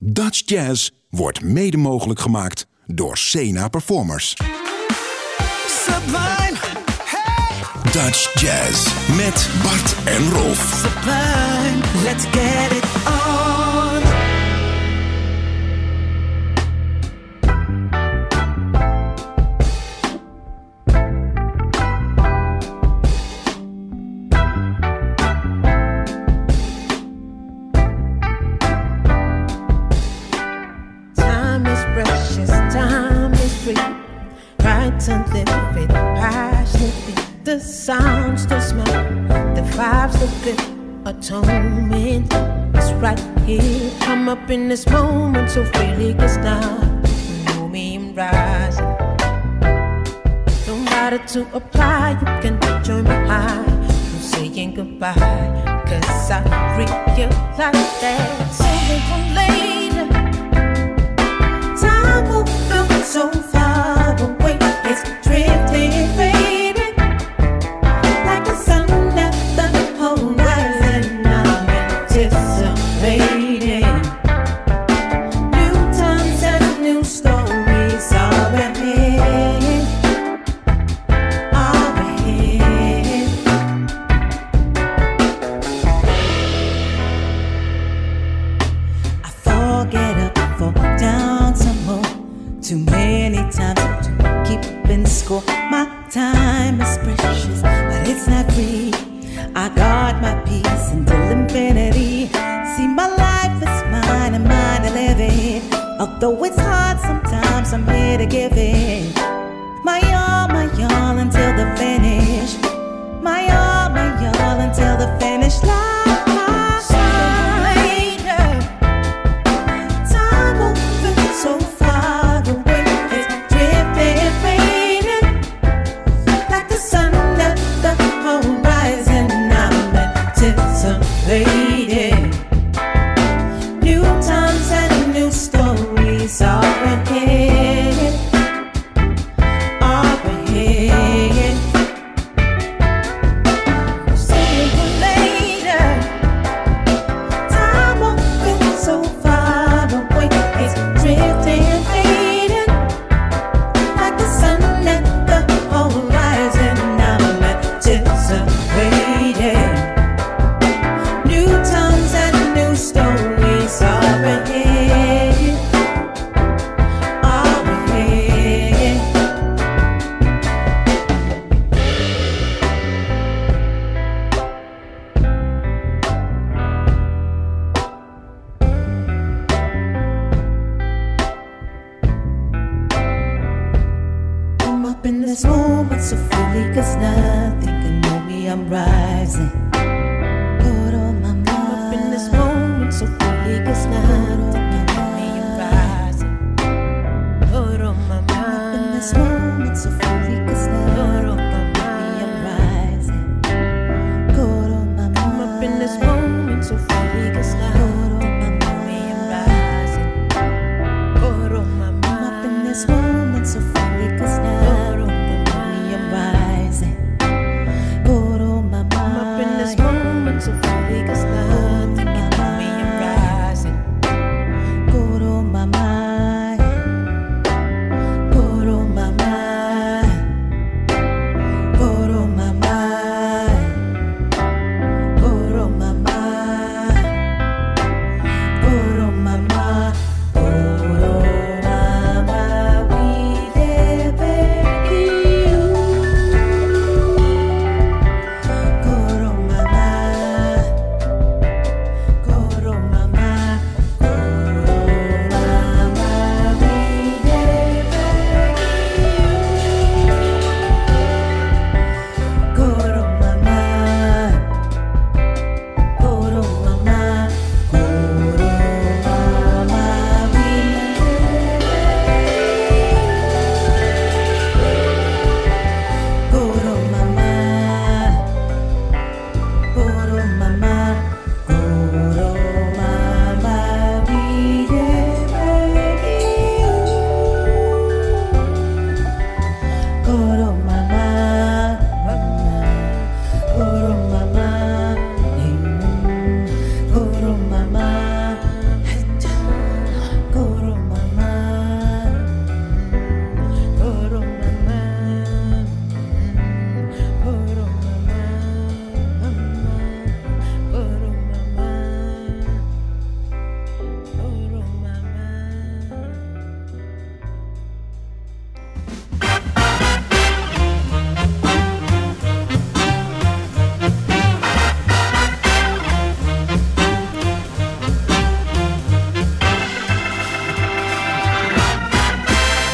Dutch Jazz wordt mede mogelijk gemaakt door Sena Performers. Dutch Jazz met Bart en Rolf. Sublime, let's get it on. up in this moment so freely now you Know me and rise. Don't matter to apply, you can join my eye. I'm saying goodbye, cause I realize that sooner or later, time will feel so far away. It's drifting. happening because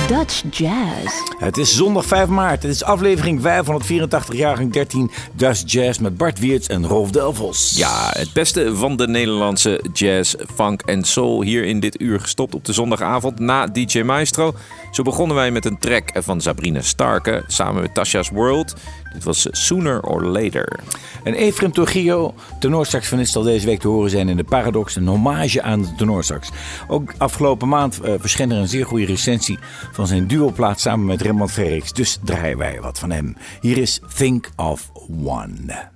Dutch Jazz. Het is zondag 5 maart. Het is aflevering 584, jaargang 13 Dutch Jazz met Bart Wiertz en Rolf Delvos. Ja, het beste van de Nederlandse jazz, funk en soul hier in dit uur gestopt op de zondagavond na DJ Maestro. Zo begonnen wij met een track van Sabrina Starke samen met Tasha's World. Dit was Sooner or Later. En Efrem Trujillo, tenorsaxofonist, zal deze week te horen zijn in de Paradox. Een hommage aan de tenorsax. Ook afgelopen maand uh, verscheen er een zeer goede recensie van zijn duoplaat samen met Raymond Frerichs. Dus draaien wij wat van hem. Hier is Think of One.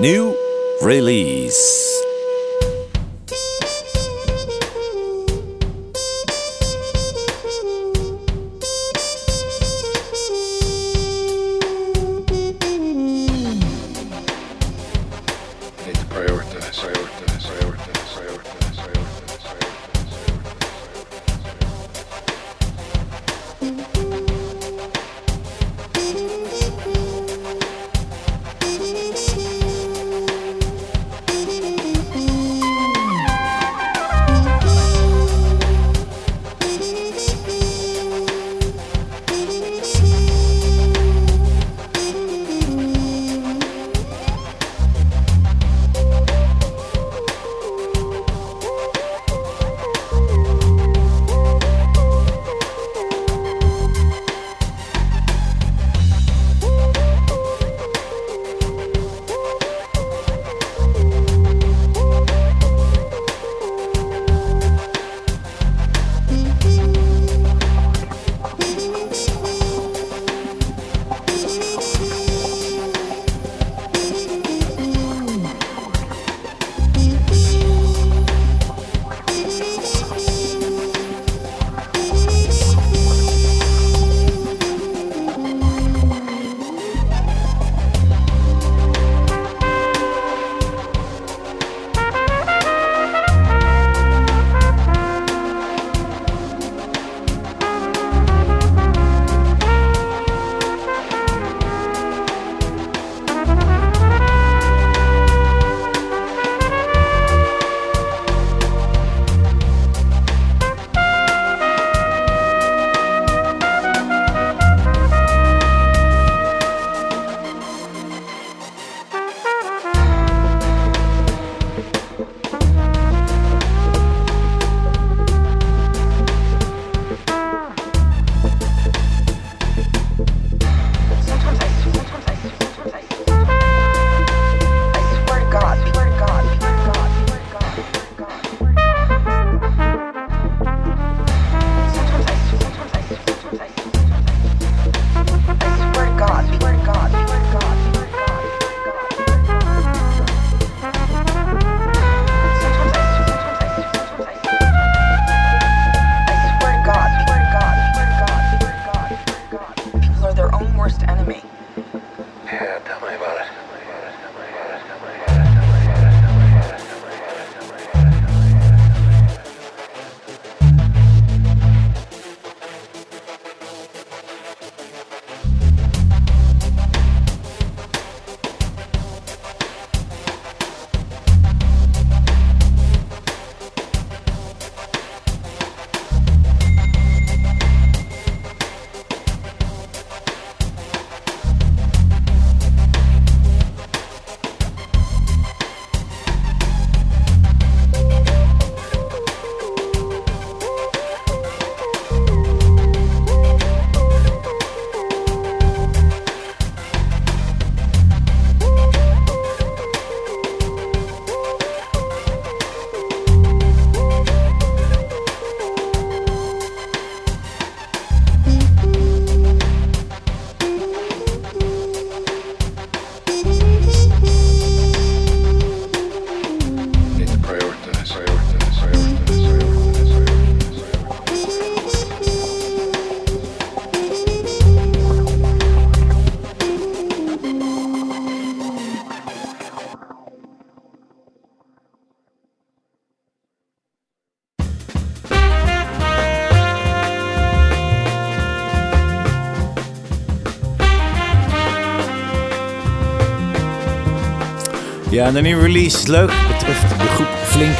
New release. Ja, de nieuwe release is leuk. Betreft de groep Flink.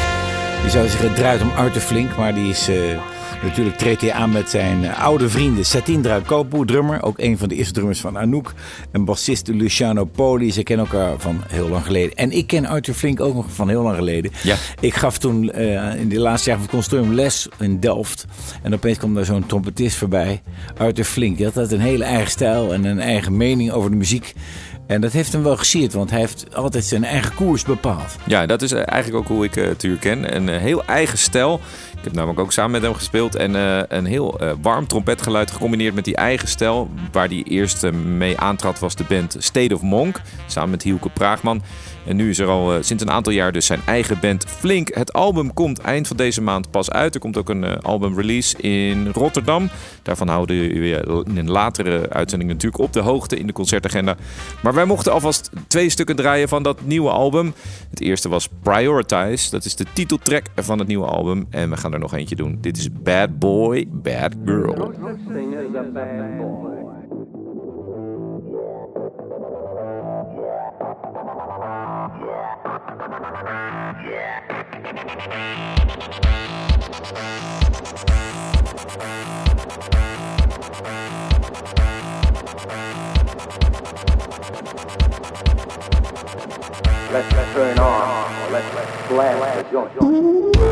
Je zou zeggen, het draait om Arthur Flink. Maar die is... eh, natuurlijk treedt hij aan met zijn eh, oude vrienden. Satindra Kopu, drummer. Ook een van de eerste drummers van Anouk. En bassist Luciano Poli. Ze kennen elkaar van heel lang geleden. En ik ken Arthur Flink ook nog van heel lang geleden. Ja. Ik gaf toen eh, in de laatste jaar van het consortium les in Delft. En opeens kwam daar zo'n trompetist voorbij. Arthur Flink. Die had altijd een hele eigen stijl en een eigen mening over de muziek. En dat heeft hem wel gesierd, want hij heeft altijd zijn eigen koers bepaald. Ja, dat is eh, eigenlijk ook hoe ik uh, Tuur ken. Een eh, heel eigen stijl. Ik heb namelijk ook samen met hem gespeeld. En eh, een heel eh, warm trompetgeluid gecombineerd met die eigen stijl. Waar hij eerst eh, mee aantrad was de band State of Monk. Samen met Hielke Praagman. En nu is er al eh, sinds een aantal jaar dus zijn eigen band Flink. Het album komt eind van deze maand pas uit. Er komt ook een eh, album release in Rotterdam. Daarvan houden we in een latere uitzending natuurlijk op de hoogte in de concertagenda. Maar wij mochten alvast twee stukken draaien van dat nieuwe album. Het eerste was Prioritize. Dat is de titeltrack van het nieuwe album. En we gaan er nog eentje doen. Dit is Bad Boy, Bad Girl. Let's turn on, or let's, blast the joint.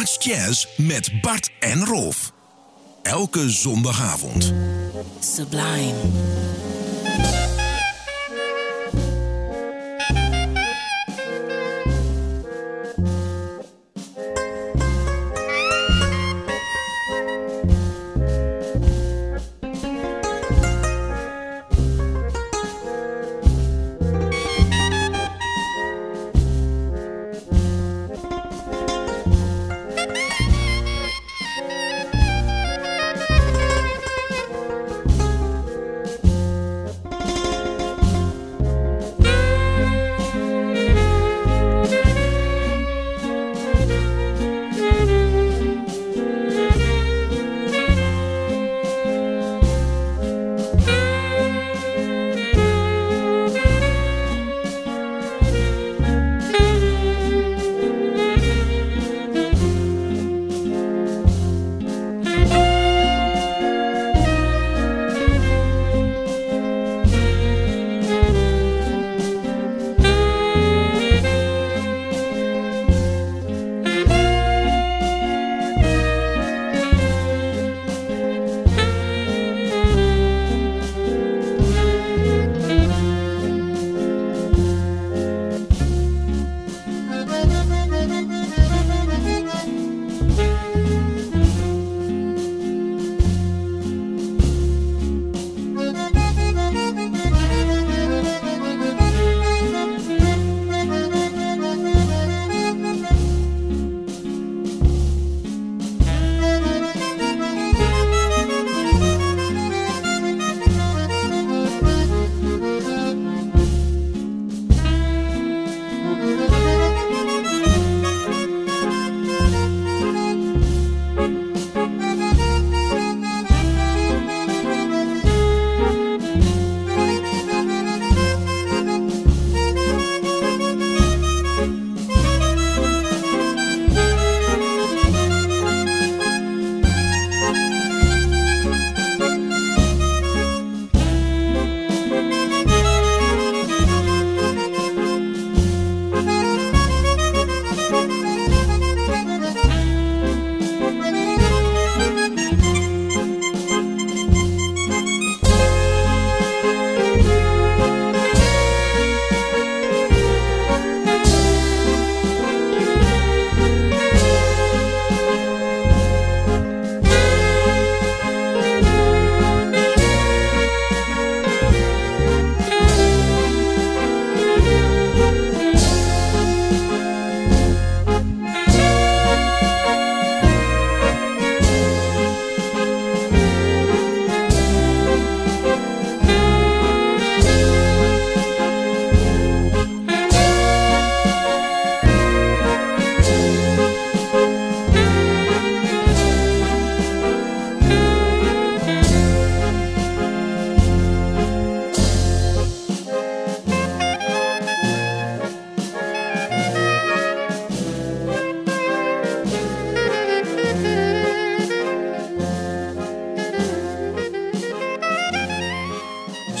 Dutch Jazz met Bart en Rolf. Elke zondagavond. Sublime.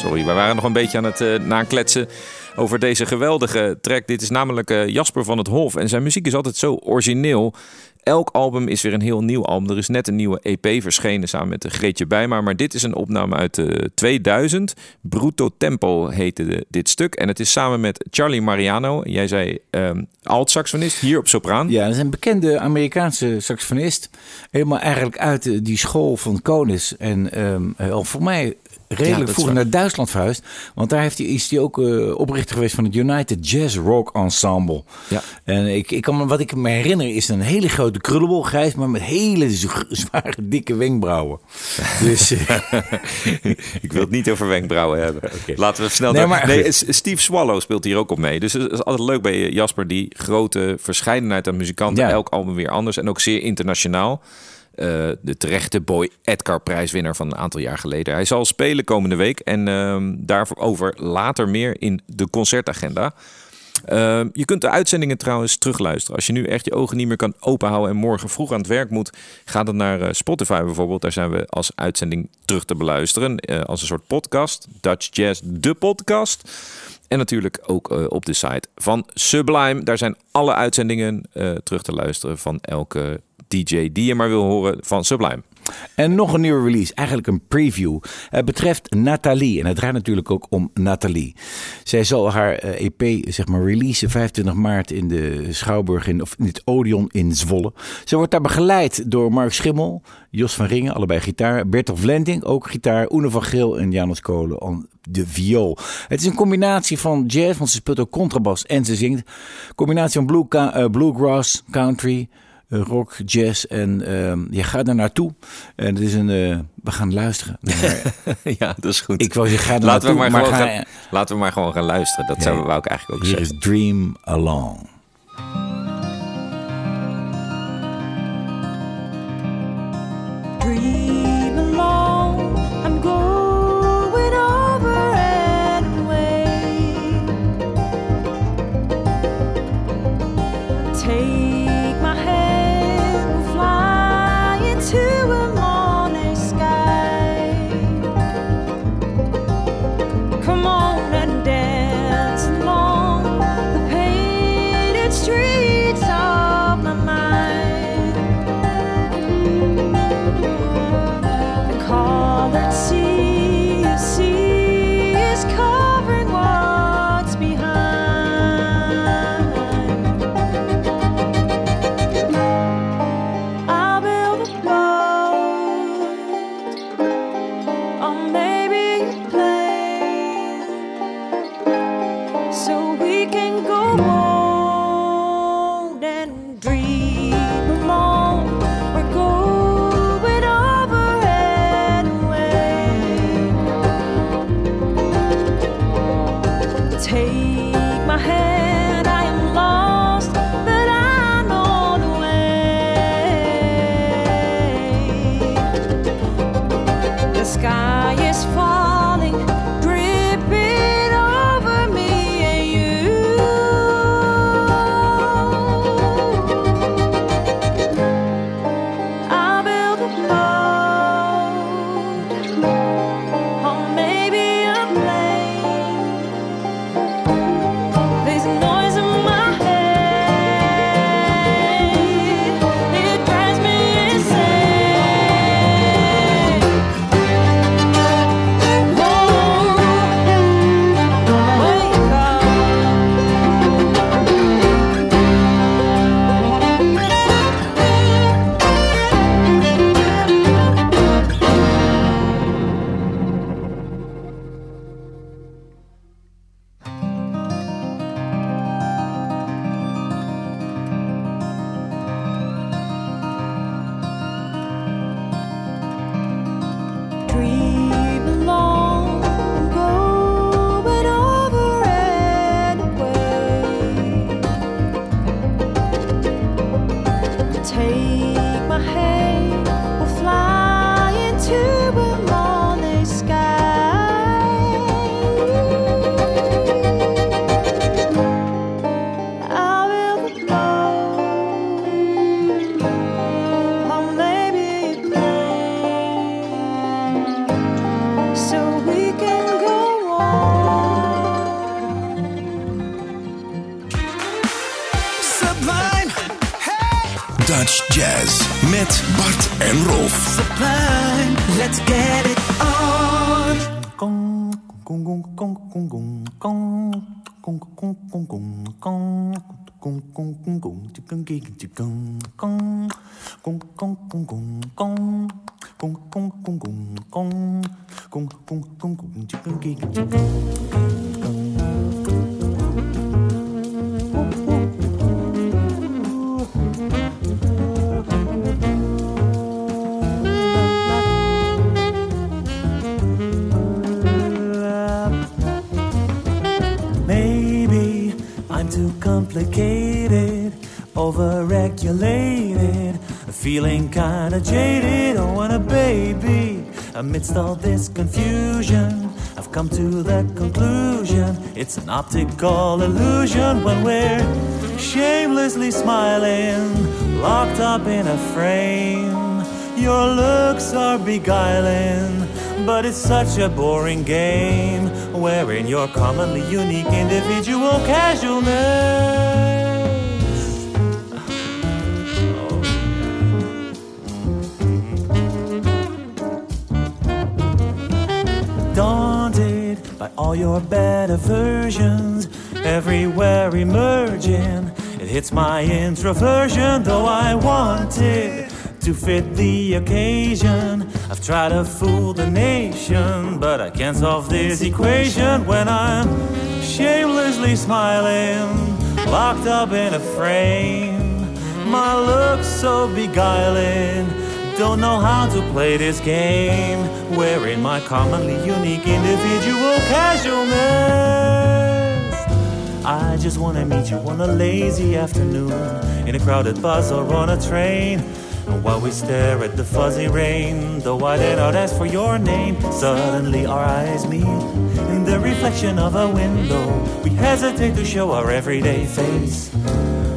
Wij waren nog een beetje aan het uh, nakletsen over deze geweldige track. Dit is namelijk uh, Jasper van het Hof. En zijn muziek is altijd zo origineel. Elk album is weer een heel nieuw album. Er is net een nieuwe EP verschenen samen met Greetje Bijma. Maar dit is een opname uit uh, 2000. Bruto Tempo heette dit stuk. En het is samen met Charlie Mariano. Jij zei um, alt-saxofonist hier op sopraan. Ja, dat is een bekende Amerikaanse saxofonist. Helemaal eigenlijk uit die school van Konis. En um, voor mij redelijk vroeg naar Duitsland verhuisd. Want daar heeft hij, is hij ook uh, oprichter geweest van het United Jazz Rock Ensemble. Ja. En ik, ik kan, wat ik me herinner is een hele grote krullenbol, grijs, maar met hele zware, dikke wenkbrauwen. dus, uh, ik wil het niet over wenkbrauwen hebben. Okay. Laten we snel nee, maar, nee, Steve Swallow speelt hier ook op mee. Dus het is altijd leuk bij Jasper, die grote verscheidenheid aan muzikanten. Ja. Elk album weer anders en ook zeer internationaal. Uh, de terechte Boy Edgar prijswinnaar van een aantal jaar geleden. Hij zal spelen komende week en uh, daarover later meer in de concertagenda. Uh, je kunt de uitzendingen trouwens terugluisteren. Als je nu echt je ogen niet meer kan openhouden en morgen vroeg aan het werk moet, ga dan naar uh, Spotify bijvoorbeeld. Daar zijn we als uitzending terug te beluisteren. Uh, als een soort podcast. Dutch Jazz, de podcast. En natuurlijk ook op de site van Sublime. Daar zijn alle uitzendingen terug te luisteren van elke DJ die je maar wil horen van Sublime. En nog een nieuwe release, eigenlijk een preview. Het betreft Nathalie. En het draait natuurlijk ook om Nathalie. Zij zal haar EP eh, e zeg maar, releasen 25 maart in de Schouwburg in, of in het Odeon in Zwolle. Ze wordt daar begeleid door Mark Schimmel, Jos van Ringen, allebei gitaar. Bertolt Vlending, ook gitaar. Oene van Geel en Janus Kolen de viool. Het is een combinatie van jazz, want ze speelt ook contrabas en ze zingt. Combinatie van blue, uh, bluegrass, country rock, jazz. En uh, je gaat er naartoe. En het is een. Uh, we gaan luisteren. ja, dat is goed. Ik wou je gaat laten we maar, gewoon gaan, laten we maar gewoon gaan luisteren. Dat zouden we ook eigenlijk ook hier zeggen. is Dream Along. Maybe I'm too complicated, overregulated, feeling kinda jaded. I want a baby amidst all this confusion, I've come to the conclusion it's an optical illusion when we're shamelessly smiling, locked up in a frame. Your looks are beguiling, but it's such a boring game wherein your commonly unique individual casualness. All your better versions, everywhere emerging, it hits my introversion, though I wanted to fit the occasion. I've tried to fool the nation, but I can't solve this equation when I'm shamelessly smiling, locked up in a frame. My looks so beguiling, don't know how to play this game, wearing my commonly unique individual casualness. I just wanna meet you on a lazy afternoon, in a crowded bus or on a train. And while we stare at the fuzzy rain, though I did not ask for your name, suddenly our eyes meet. The reflection of a window, we hesitate to show our everyday face.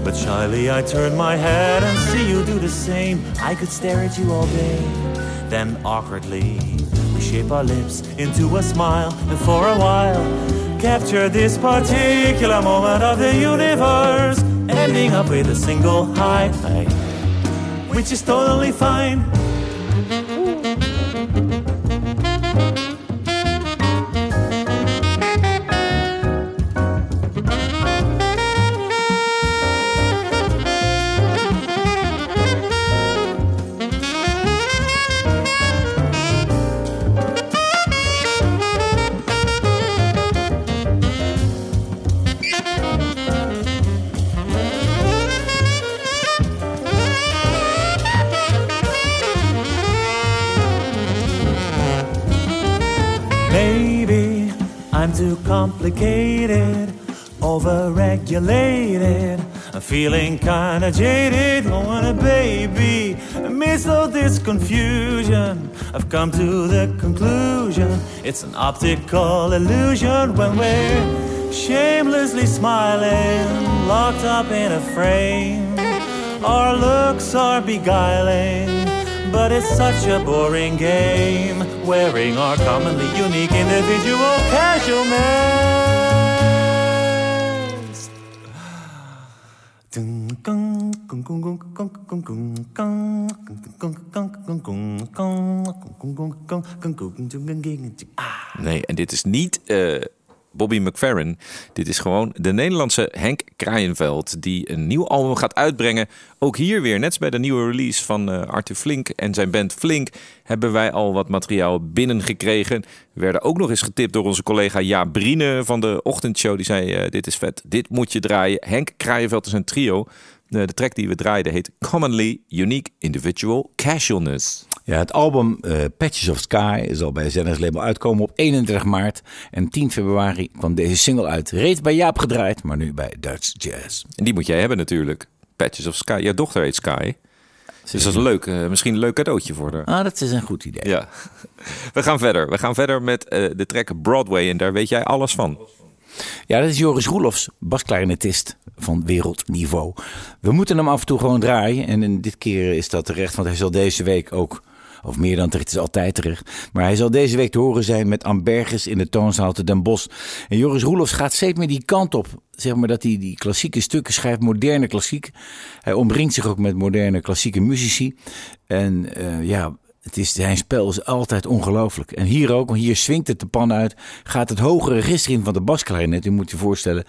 But shyly I turn my head and see you do the same. I could stare at you all day. Then awkwardly, we shape our lips into a smile, and for a while, capture this particular moment of the universe, ending up with a single high which is totally fine. Feeling kinda jaded, and a baby. Amidst all this confusion, I've come to the conclusion it's an optical illusion when we're shamelessly smiling, locked up in a frame. Our looks are beguiling, but it's such a boring game, wearing our commonly unique individual casualness. Nee, en dit is niet eh, Bobby McFerrin. Dit is gewoon de Nederlandse Henk Kraaienveld... die een nieuw album gaat uitbrengen. Ook hier weer, net als bij de nieuwe release van eh, Arthur Flink en zijn band Flink... hebben wij al wat materiaal binnengekregen. We werden ook nog eens getipt door onze collega Ja Brine van de ochtendshow. Die zei, eh, dit is vet, dit moet je draaien. Henk Kraaienveld is een trio. De, de track die we draaiden heet Commonly Unique Individual Casualness. Ja, het album eh, Patches of Sky zal bij Zenners Label uitkomen op 31 maart. En 10 februari kwam deze single uit. Reeds bij Jaap gedraaid, maar nu bij Dutch Jazz. En die moet jij hebben natuurlijk. Patches of Sky. Jouw dochter heet Sky. Dus dat is een leuk, eh, misschien een leuk cadeautje voor haar. Ah, dat is een goed idee. Ja. We gaan verder. We gaan verder met eh, de track Broadway. En daar weet jij alles van. Ja, dat is Joris Roelofs, basklarinetist van wereldniveau. We moeten hem af en toe gewoon draaien. En in dit keer is dat terecht, want hij zal deze week ook Of meer dan terecht, is altijd terecht. Maar hij zal deze week te horen zijn met Amberges in de toonzaal te Den Bosch. En Joris Roelofs gaat steeds meer die kant op. Zeg maar dat hij die klassieke stukken schrijft, moderne klassiek. Hij omringt zich ook met moderne klassieke muzici. En uh, ja, het is, zijn spel is altijd ongelooflijk. En hier ook, want hier swingt het de pan uit. Gaat het hogere register in van de basklarinet. U moet je voorstellen,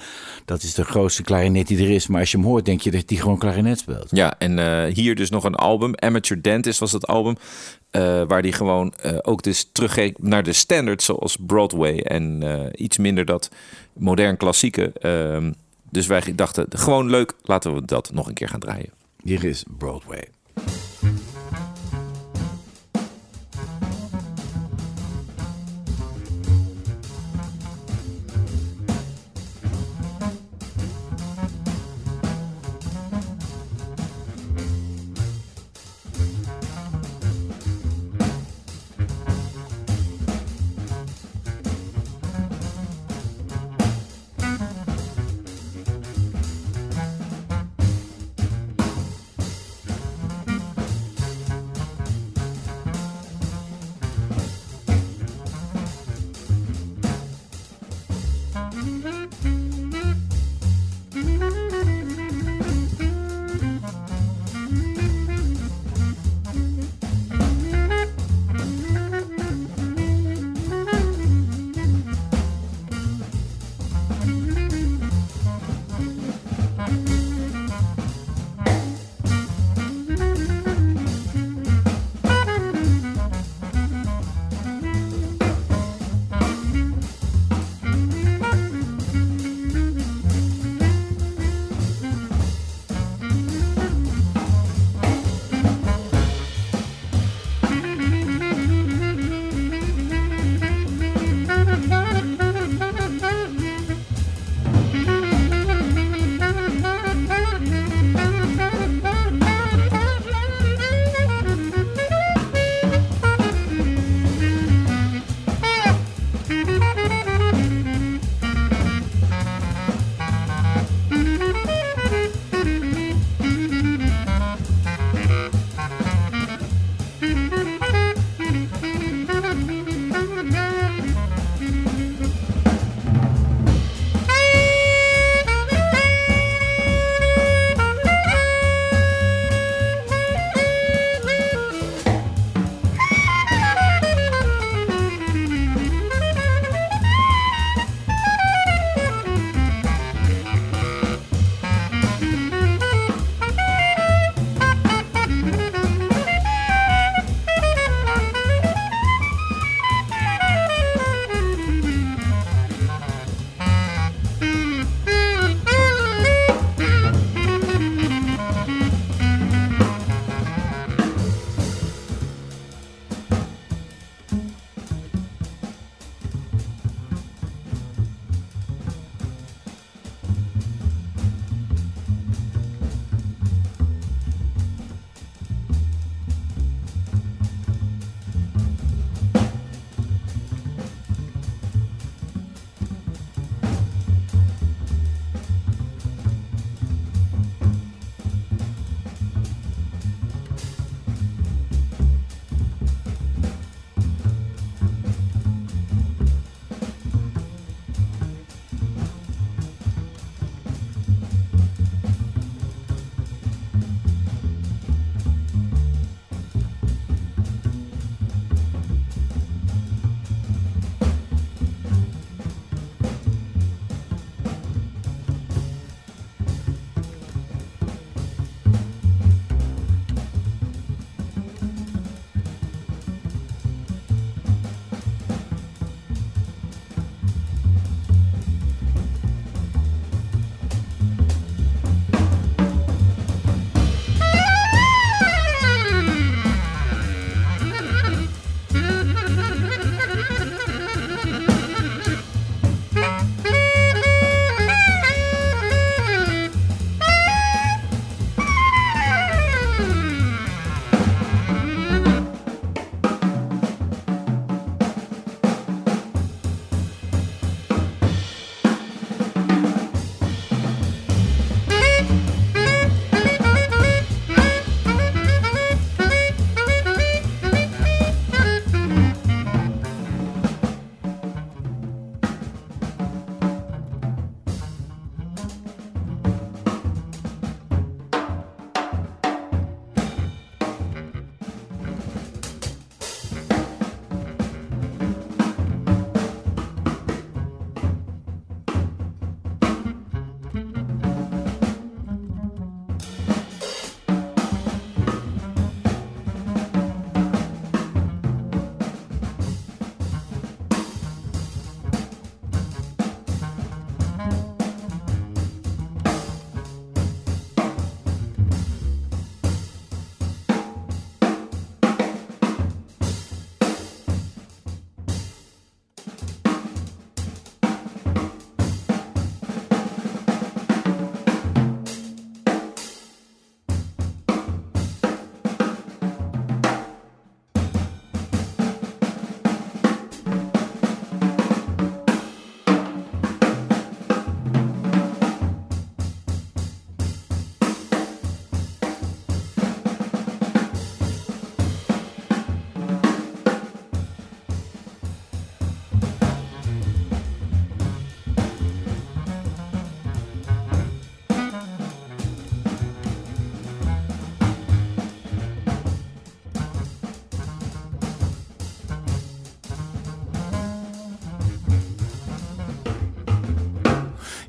dat is de grootste klarinet die er is. Maar als je hem hoort, denk je dat hij gewoon klarinet speelt. Ja, en uh, hier dus nog een album. Amateur Dentist was dat album. Uh, waar die gewoon uh, ook dus teruggeeft naar de standards zoals Broadway. En iets minder dat modern klassieke. Ehm, dus wij dachten, gewoon leuk, laten we dat nog een keer gaan draaien. Hier is Broadway.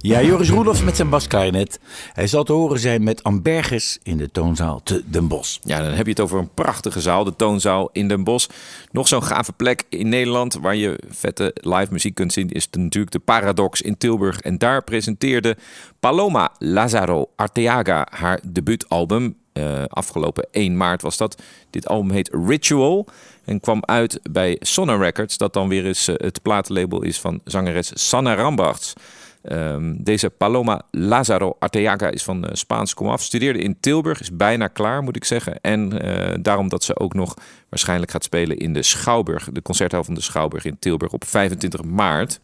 Ja, Joris Roelof met zijn basklarinet. Hij zal te horen zijn met Ambergers in de toonzaal te Den Bosch. Ja, dan heb je het over een prachtige zaal, de Toonzaal in Den Bosch. Nog zo'n gave plek in Nederland waar je vette live muziek kunt zien... is natuurlijk de Paradox in Tilburg. En daar presenteerde Paloma Lazaro Arteaga haar debuutalbum. Uh, afgelopen 1 maart was dat. Dit album heet Ritual en kwam uit bij Sonna Records... dat dan weer eens uh, het platenlabel is van zangeres Sanna Rambachts... Um, deze Paloma Lazaro Arteaga is van uh, Spaans komaf. Studeerde in Tilburg, is bijna klaar moet ik zeggen. En uh, daarom dat ze ook nog waarschijnlijk gaat spelen in de Schouwburg. De concerthal van de Schouwburg in Tilburg op 25 maart.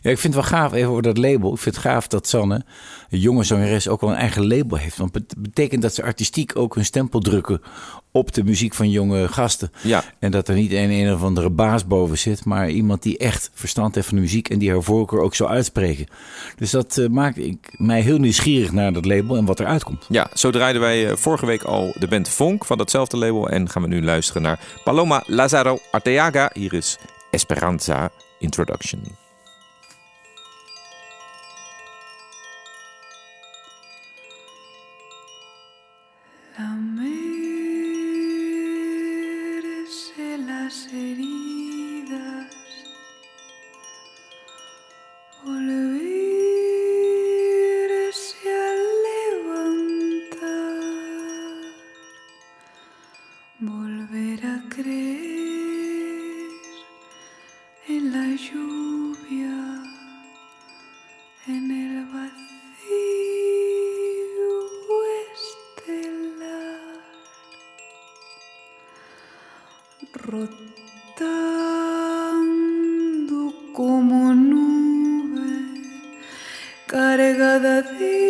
Ja, ik vind het wel gaaf even over dat label. Ik vind het gaaf dat Sanne, een jonge zangeres, ook wel een eigen label heeft. Want het betekent dat ze artistiek ook hun stempel drukken op de muziek van jonge gasten. Ja. En dat er niet een, een of andere baas boven zit, maar iemand die echt verstand heeft van de muziek en die haar voorkeur ook zou uitspreken. Dus dat uh, maakt ik, mij heel nieuwsgierig naar dat label en wat eruit komt. Ja, zo draaiden wij uh, vorige week al de band Vonk van datzelfde label en gaan we nu luisteren naar Paloma Lazaro Arteaga. Hier is Esperanza Introduction. Rotando como nube cargada de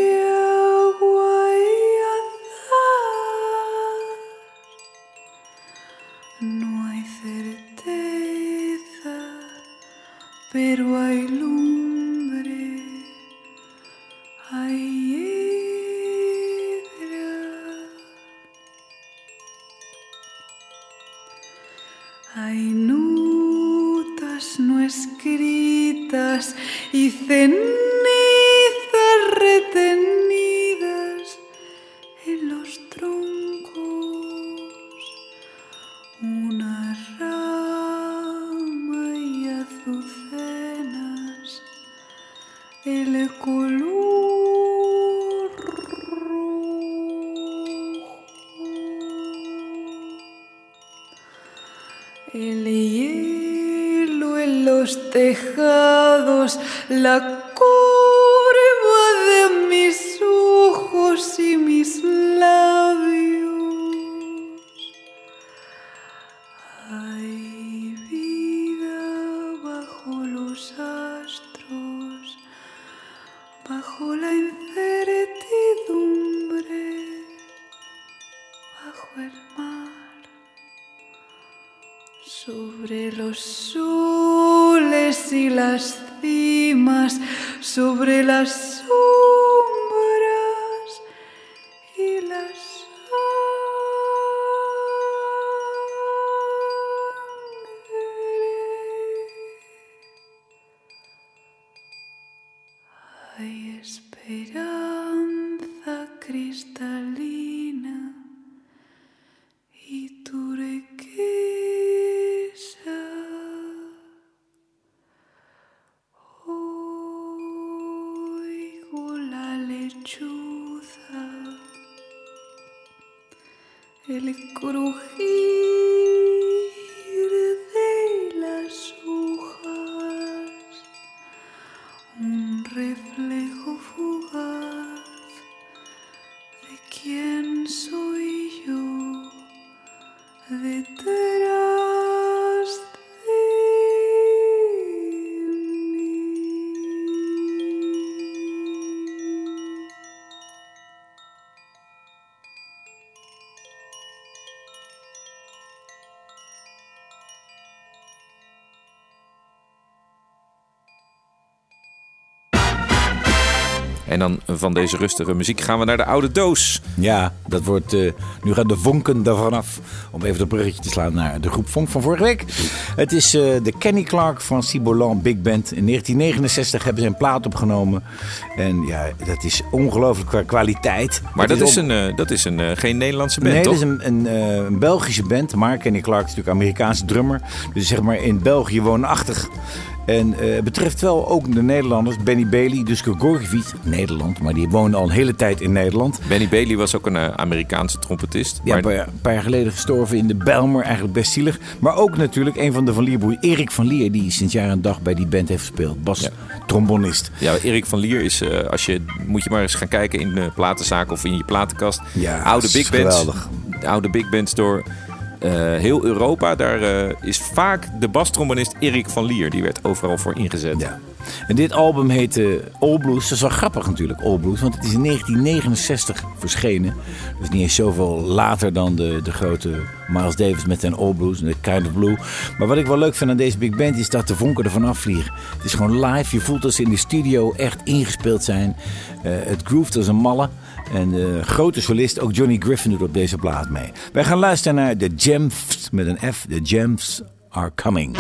Hay esperanza cristalina En dan van deze rustige muziek gaan we naar de oude doos. Ja, dat wordt. eh, nu gaan de vonken ervan af. Om even dat bruggetje te slaan naar de groep Vonk van vorige week. Het is eh, de Kenny Clark van Cibolan Big Band. In 1969 hebben ze een plaat opgenomen. En ja, dat is ongelooflijk qua kwaliteit. Maar dat Het is, op- een, eh, dat is een, eh, geen Nederlandse band, nee, toch? dat is een, eh, een Belgische band. Maar Kenny Clark is natuurlijk Amerikaanse drummer. Dus zeg maar in België woonachtig. En het betreft wel ook de Nederlanders. Benny Bailey, Dusko Gorgevic, Nederland. Maar die woonde al een hele tijd in Nederland. Benny Bailey was ook een eh, Amerikaanse trompetist. Ja, maar een paar, jaar- een paar jaar geleden gestorven in de Bijlmer. Eigenlijk best zielig. Maar ook natuurlijk een van de Van Lierbroers, Erik van Lier. Die sinds jaar en dag bij die band heeft gespeeld. Bas, Ja. trombonist. Ja, Erik van Lier is, eh, als je, moet je maar eens gaan kijken in de platenzaak of in je platenkast. Ja, oude big bands. geweldig. De oude big bands door eh, heel Europa. Daar eh, is vaak de bastrombonist Erik van Lier. Die werd overal voor ingezet. Ja. En dit album heette All Blues. Dat is wel grappig natuurlijk, All Blues. Want het is in 1969 verschenen. Dus niet eens zoveel later dan de, de grote Miles Davis met zijn All Blues. en The Kind of Blue. Maar wat ik wel leuk vind aan deze big band is dat de vonken ervan afvliegen. Het is gewoon live. Je voelt dat ze in de studio echt ingespeeld zijn. Eh, het groeft als een malle. En de grote solist, ook Johnny Griffin, doet op deze plaat mee. Wij gaan luisteren naar The Gems met een F. The Gems are coming.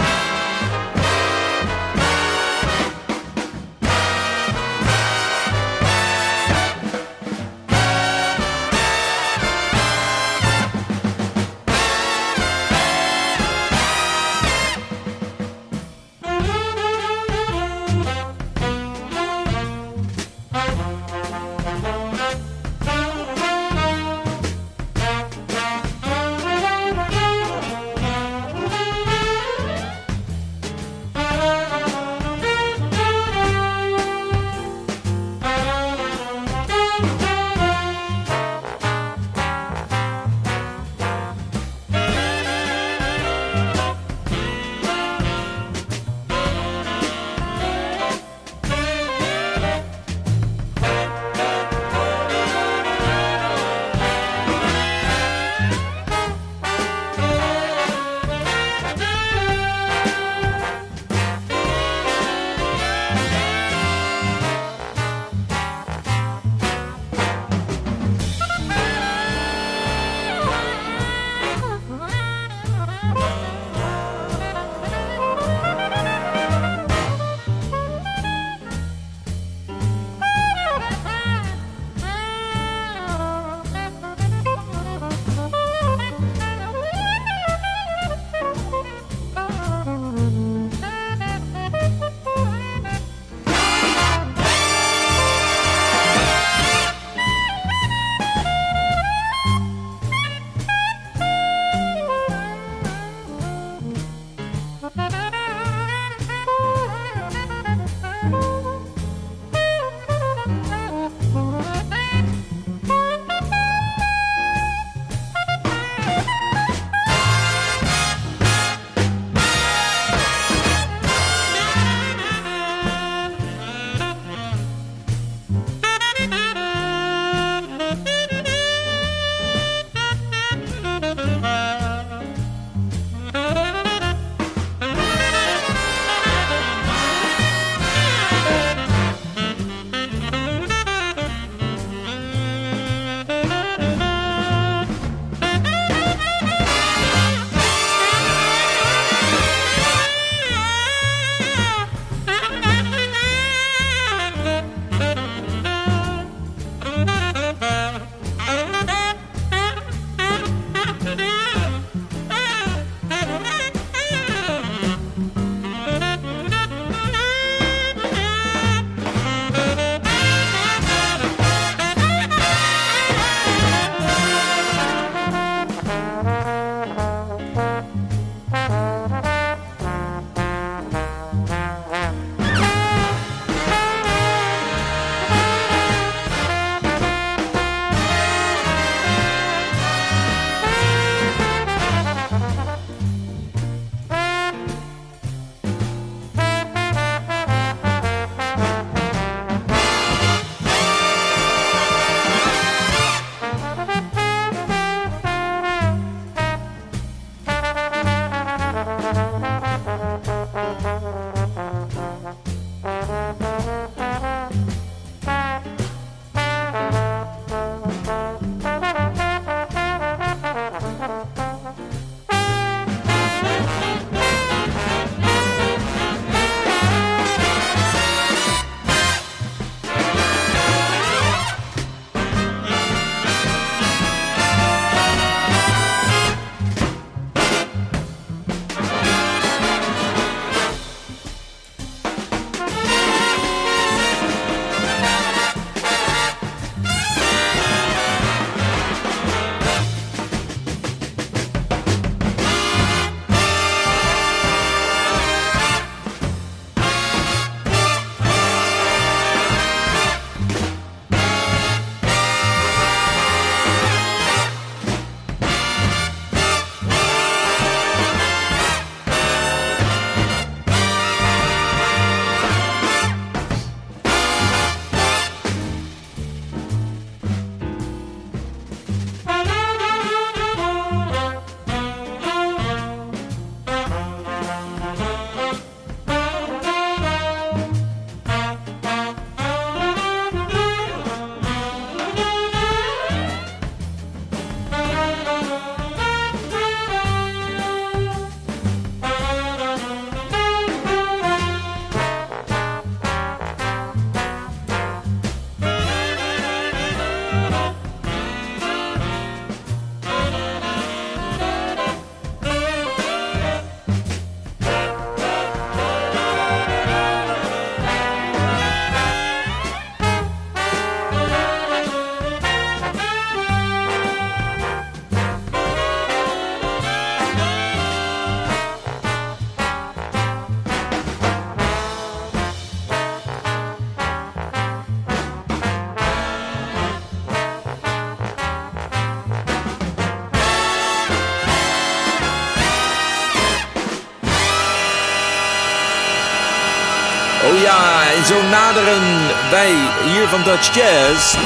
Wij hier van Dutch Jazz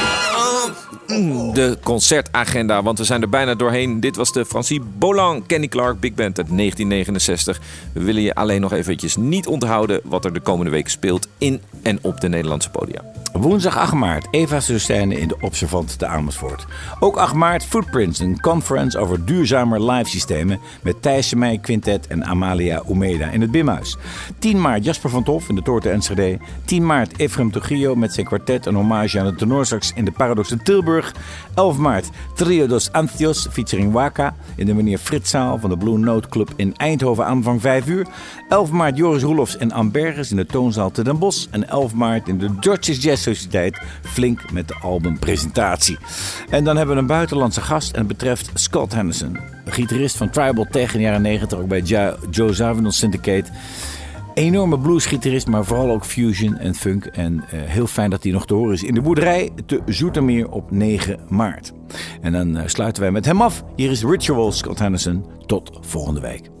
de concertagenda, want we zijn er bijna doorheen. Dit was de Francie Bolan Kenny Clark Big Band uit 1969. We willen je alleen nog eventjes niet onthouden wat er de komende week speelt in en op de Nederlandse podia. Woensdag 8 maart, Eva Sustijnen in de Observant te Amersfoort. Ook 8 maart, Footprints, een conference over duurzamer live systemen met Thijs Meij Quintet en Amalia Umeda in het Bimhuis. 10 maart, Jasper van Tof in de Toorte Enschede. 10 maart, Efrem Trujillo met zijn kwartet, een hommage aan de tenorsax in de Paradox in Tilburg. 11 maart, Trio dos Antios featuring Waka in de meneer Fritzaal van de Blue Note Club in Eindhoven aanvang 5 uur. 11 maart, Joris Roelofs en Ambergers in de Toonzaal te Den Bosch. En 11 maart in de Dutchess Jazz Flink met de albumpresentatie. En dan hebben we een buitenlandse gast en het betreft Scott Henderson. Gitarist van Tribal Tech in de jaren 90, ook bij Jo- Joe Zawinul Syndicate. Enorme bluesgitarist, maar vooral ook fusion en funk. En eh, heel fijn dat hij nog te horen is in de boerderij te Zoetermeer op 9 maart. En dan eh, sluiten wij met hem af. Hier is Ritual Scott Henderson. Tot volgende week.